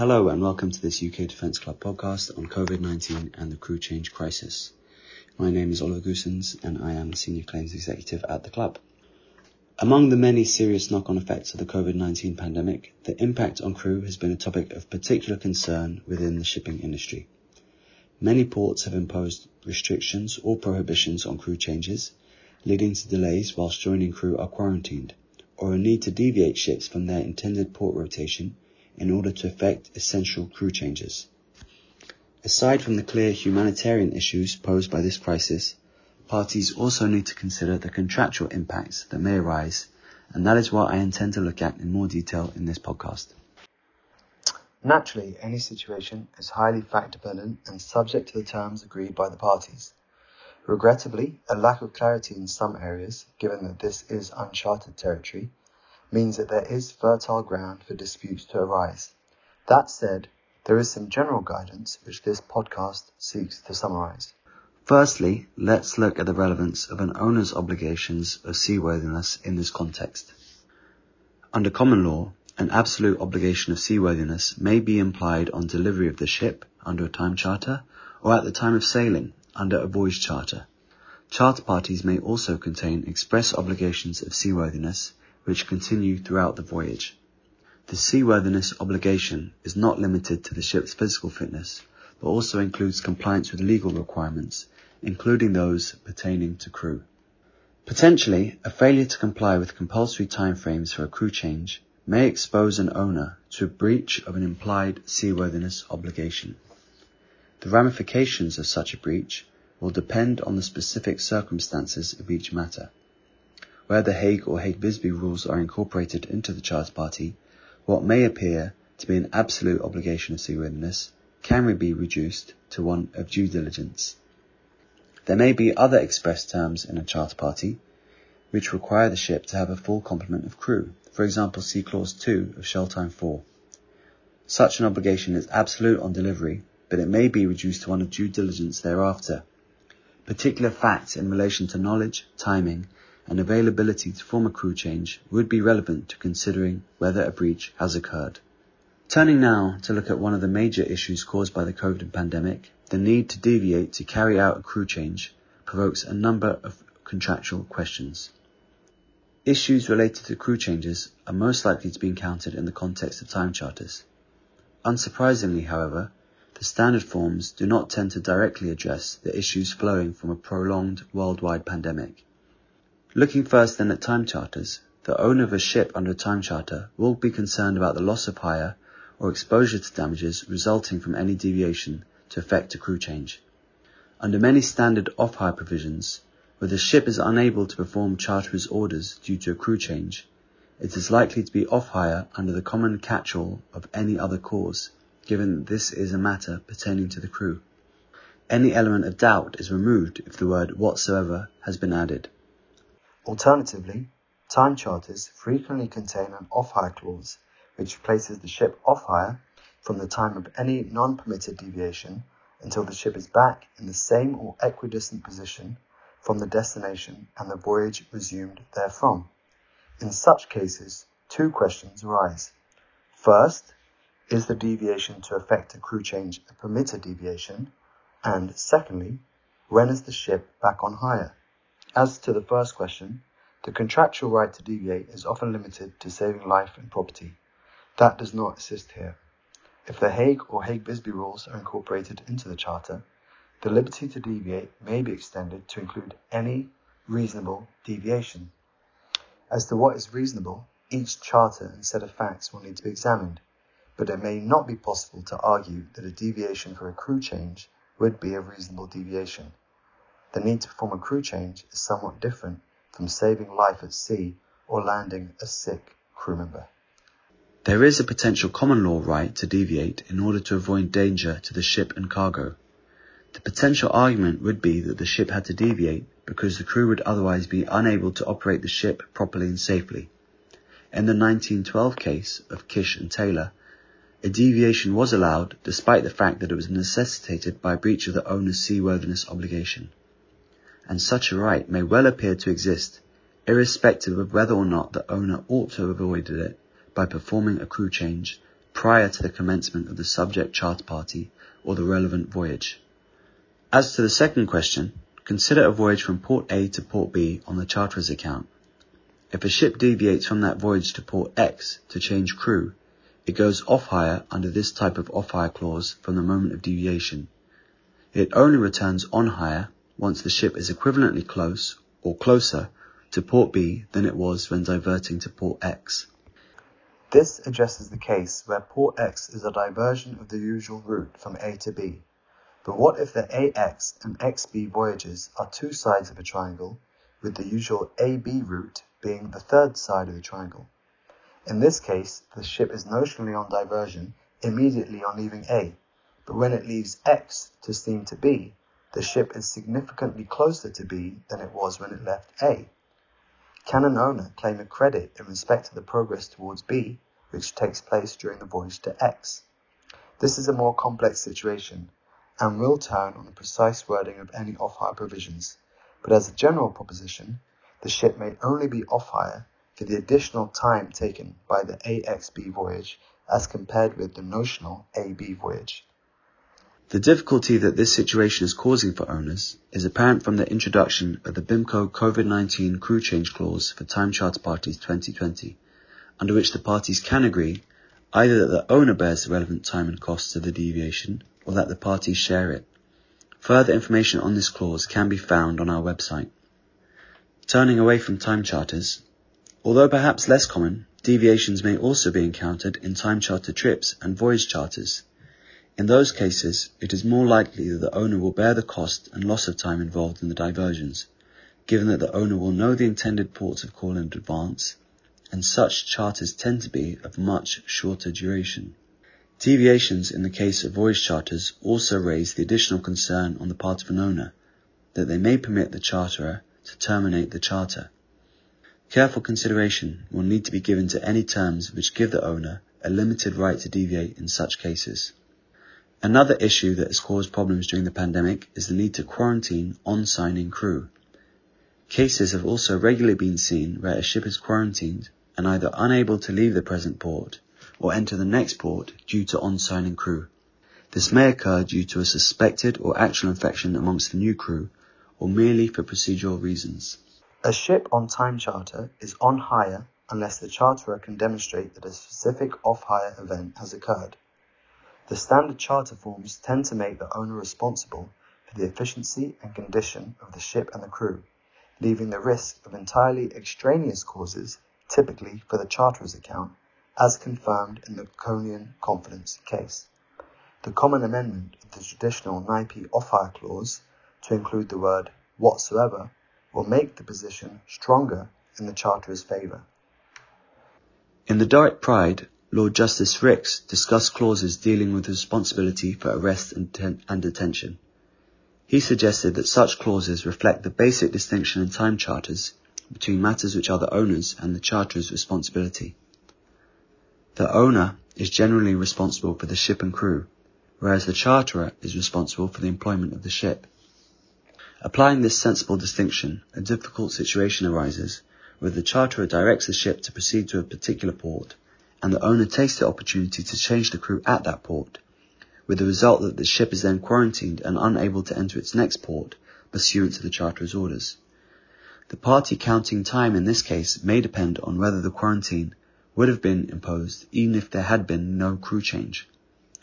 Hello and welcome to this UK Defence Club podcast on COVID-19 and the crew change crisis. My name is Oliver Goosens and I am a Senior Claims Executive at the club. Among the many serious knock-on effects of the COVID-19 pandemic, the impact on crew has been a topic of particular concern within the shipping industry. Many ports have imposed restrictions or prohibitions on crew changes, leading to delays whilst joining crew are quarantined, or a need to deviate ships from their intended port rotation in order to effect essential crew changes. Aside from the clear humanitarian issues posed by this crisis, parties also need to consider the contractual impacts that may arise, and that is what I intend to look at in more detail in this podcast. Naturally, any situation is highly fact dependent and subject to the terms agreed by the parties. Regrettably, a lack of clarity in some areas, given that this is uncharted territory, means that there is fertile ground for disputes to arise. That said, there is some general guidance which this podcast seeks to summarize. Firstly, let's look at the relevance of an owner's obligations of seaworthiness in this context. Under common law, an absolute obligation of seaworthiness may be implied on delivery of the ship under a time charter or at the time of sailing under a voyage charter. Charter parties may also contain express obligations of seaworthiness which continue throughout the voyage. The seaworthiness obligation is not limited to the ship's physical fitness, but also includes compliance with legal requirements, including those pertaining to crew. Potentially, a failure to comply with compulsory timeframes for a crew change may expose an owner to a breach of an implied seaworthiness obligation. The ramifications of such a breach will depend on the specific circumstances of each matter. Where the Hague or Hague-Visby rules are incorporated into the Charter Party, what may appear to be an absolute obligation of seaworthiness can be reduced to one of due diligence. There may be other express terms in a Charter Party which require the ship to have a full complement of crew, for example see Clause 2 of Shell Time 4. Such an obligation is absolute on delivery, but it may be reduced to one of due diligence thereafter. Particular facts in relation to knowledge, timing, and availability to form a crew change would be relevant to considering whether a breach has occurred. Turning now to look at one of the major issues caused by the COVID pandemic, the need to deviate to carry out a crew change provokes a number of contractual questions. Issues related to crew changes are most likely to be encountered in the context of time charters. Unsurprisingly, however, the standard forms do not tend to directly address the issues flowing from a prolonged worldwide pandemic. Looking first then at time charters, the owner of a ship under a time charter will be concerned about the loss of hire or exposure to damages resulting from any deviation to effect a crew change. Under many standard off-hire provisions, where the ship is unable to perform charterer's orders due to a crew change, it is likely to be off-hire under the common catch-all of any other cause, given that this is a matter pertaining to the crew. Any element of doubt is removed if the word whatsoever has been added. Alternatively, time charters frequently contain an off-hire clause which places the ship off-hire from the time of any non-permitted deviation until the ship is back in the same or equidistant position from the destination and the voyage resumed therefrom. In such cases, two questions arise. First, is the deviation to effect a crew change a permitted deviation? And secondly, when is the ship back on hire? As to the first question, the contractual right to deviate is often limited to saving life and property. That does not assist here. If the Hague or Hague-Visby rules are incorporated into the Charter, the liberty to deviate may be extended to include any reasonable deviation. As to what is reasonable, each charter and set of facts will need to be examined, but it may not be possible to argue that a deviation for a crew change would be a reasonable deviation the need to perform a crew change is somewhat different from saving life at sea or landing a sick crew member. There is a potential common law right to deviate in order to avoid danger to the ship and cargo. The potential argument would be that the ship had to deviate because the crew would otherwise be unable to operate the ship properly and safely. In the 1912 case of Kish and Taylor, a deviation was allowed despite the fact that it was necessitated by breach of the owner's seaworthiness obligation and such a right may well appear to exist, irrespective of whether or not the owner ought to have avoided it by performing a crew change prior to the commencement of the subject charter party or the relevant voyage. As to the second question, consider a voyage from port A to port B on the charterer's account. If a ship deviates from that voyage to port X to change crew, it goes off hire under this type of off hire clause from the moment of deviation. It only returns on hire once the ship is equivalently close or closer to port B than it was when diverting to port X. This addresses the case where port X is a diversion of the usual route from A to B. But what if the AX and XB voyages are two sides of a triangle, with the usual AB route being the third side of the triangle? In this case, the ship is notionally on diversion immediately on leaving A, but when it leaves X to steam to B, the ship is significantly closer to B than it was when it left A. Can an owner claim a credit in respect to the progress towards B, which takes place during the voyage to X? This is a more complex situation and will turn on the precise wording of any off-hire provisions, but as a general proposition, the ship may only be off-hire for the additional time taken by the AXB voyage as compared with the notional AB voyage. The difficulty that this situation is causing for owners is apparent from the introduction of the BIMCO COVID-19 crew change clause for time charter parties 2020, under which the parties can agree either that the owner bears the relevant time and costs of the deviation or that the parties share it. Further information on this clause can be found on our website. Turning away from time charters, although perhaps less common, deviations may also be encountered in time charter trips and voyage charters. In those cases, it is more likely that the owner will bear the cost and loss of time involved in the diversions, given that the owner will know the intended ports of call in advance, and such charters tend to be of much shorter duration. Deviations in the case of voyage charters also raise the additional concern on the part of an owner that they may permit the charterer to terminate the charter. Careful consideration will need to be given to any terms which give the owner a limited right to deviate in such cases. Another issue that has caused problems during the pandemic is the need to quarantine on-signing crew. Cases have also regularly been seen where a ship is quarantined and either unable to leave the present port or enter the next port due to on-signing crew. This may occur due to a suspected or actual infection amongst the new crew or merely for procedural reasons. A ship on time charter is on hire unless the charterer can demonstrate that a specific off-hire event has occurred. The standard charter forms tend to make the owner responsible for the efficiency and condition of the ship and the crew, leaving the risk of entirely extraneous causes, typically for the charterer's account, as confirmed in the Laconian confidence case. The common amendment of the traditional NYPE off-hire clause to include the word whatsoever will make the position stronger in the charterer's favour. In the Doric Pride, Lord Justice Rix discussed clauses dealing with responsibility for arrest and, ten- and detention. He suggested that such clauses reflect the basic distinction in time charters between matters which are the owner's and the charterer's responsibility. The owner is generally responsible for the ship and crew, whereas the charterer is responsible for the employment of the ship. Applying this sensible distinction, a difficult situation arises where the charterer directs the ship to proceed to a particular port, and the owner takes the opportunity to change the crew at that port, with the result that the ship is then quarantined and unable to enter its next port pursuant to the charterer's orders. The party counting time in this case may depend on whether the quarantine would have been imposed even if there had been no crew change.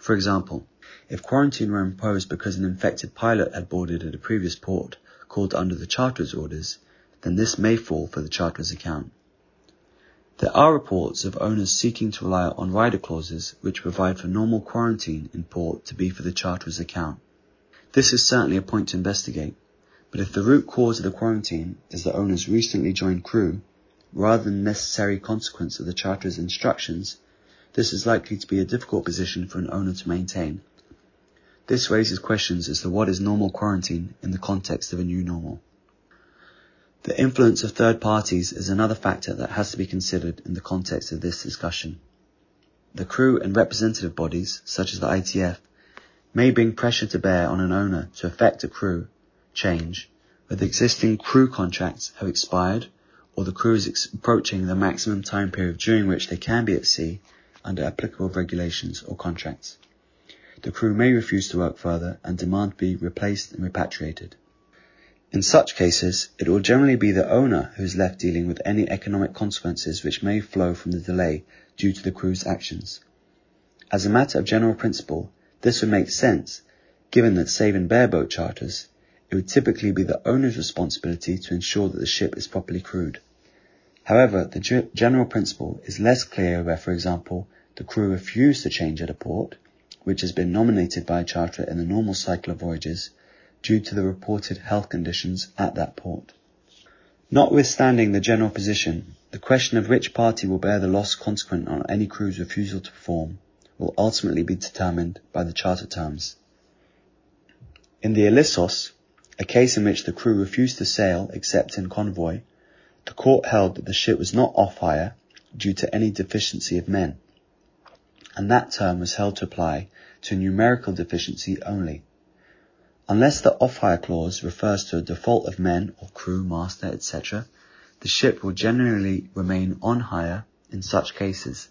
For example, if quarantine were imposed because an infected pilot had boarded at a previous port called under the charterer's orders, then this may fall for the charterer's account. There are reports of owners seeking to rely on rider clauses which provide for normal quarantine in port to be for the charterer's account. This is certainly a point to investigate, but if the root cause of the quarantine is the owner's recently joined crew, rather than necessary consequence of the charterer's instructions, this is likely to be a difficult position for an owner to maintain. This raises questions as to what is normal quarantine in the context of a new normal. The influence of third parties is another factor that has to be considered in the context of this discussion. The crew and representative bodies, such as the ITF, may bring pressure to bear on an owner to effect a crew change where the existing crew contracts have expired or the crew is approaching the maximum time period during which they can be at sea under applicable regulations or contracts. The crew may refuse to work further and demand to be replaced and repatriated. In such cases, it will generally be the owner who is left dealing with any economic consequences which may flow from the delay due to the crew's actions. As a matter of general principle, this would make sense, given that save in bareboat charters, it would typically be the owner's responsibility to ensure that the ship is properly crewed. However, the general principle is less clear where, for example, the crew refuse to change at a port, which has been nominated by a charterer in the normal cycle of voyages, due to the reported health conditions at that port. Notwithstanding the general position, the question of which party will bear the loss consequent on any crew's refusal to perform will ultimately be determined by the charter terms. In the Elissos, a case in which the crew refused to sail except in convoy, the court held that the ship was not off hire due to any deficiency of men, and that term was held to apply to numerical deficiency only. Unless the off-hire clause refers to a default of men or crew, master, etc., the ship will generally remain on hire in such cases.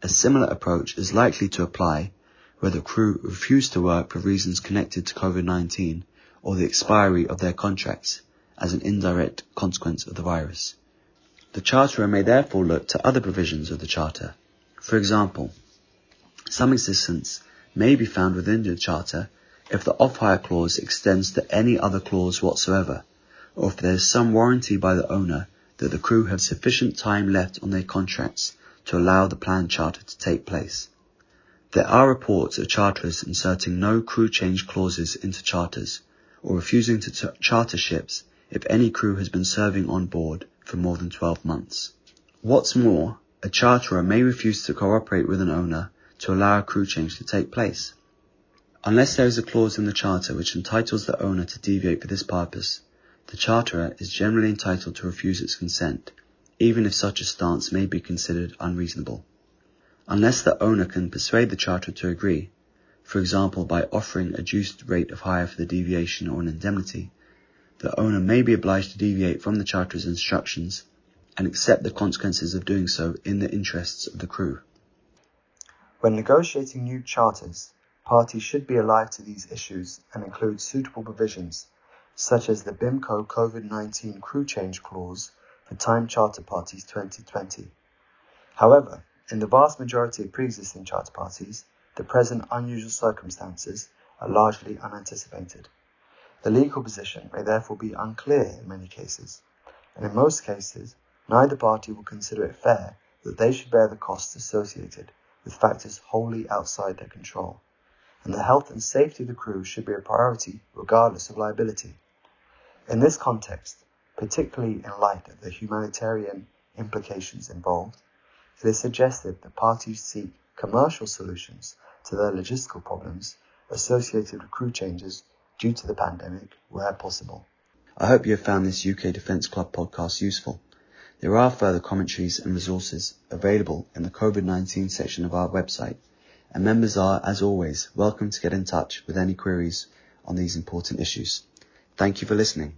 A similar approach is likely to apply where the crew refuse to work for reasons connected to COVID-19 or the expiry of their contracts as an indirect consequence of the virus. The charterer may therefore look to other provisions of the charter. For example, some existence may be found within the charter if the off-hire clause extends to any other clause whatsoever, or if there is some warranty by the owner that the crew have sufficient time left on their contracts to allow the planned charter to take place. There are reports of charterers inserting no crew change clauses into charters, or refusing to t- charter ships if any crew has been serving on board for more than 12 months. What's more, a charterer may refuse to cooperate with an owner to allow a crew change to take place. Unless there is a clause in the charter which entitles the owner to deviate for this purpose, the charterer is generally entitled to refuse its consent, even if such a stance may be considered unreasonable. Unless the owner can persuade the charterer to agree, for example by offering a reduced rate of hire for the deviation or an indemnity, the owner may be obliged to deviate from the charterer's instructions and accept the consequences of doing so in the interests of the crew. When negotiating new charters, Parties should be alive to these issues and include suitable provisions, such as the BIMCO COVID-19 crew change clause for time charter parties 2020. However, in the vast majority of pre-existing charter parties, the present unusual circumstances are largely unanticipated. The legal position may therefore be unclear in many cases, and in most cases, neither party will consider it fair that they should bear the costs associated with factors wholly outside their control and the health and safety of the crew should be a priority regardless of liability. In this context, particularly in light of the humanitarian implications involved, it is suggested that parties seek commercial solutions to their logistical problems associated with crew changes due to the pandemic where possible. I hope you have found this UK Defence Club podcast useful. There are further commentaries and resources available in the COVID-19 section of our website and members are, as always, welcome to get in touch with any queries on these important issues. Thank you for listening.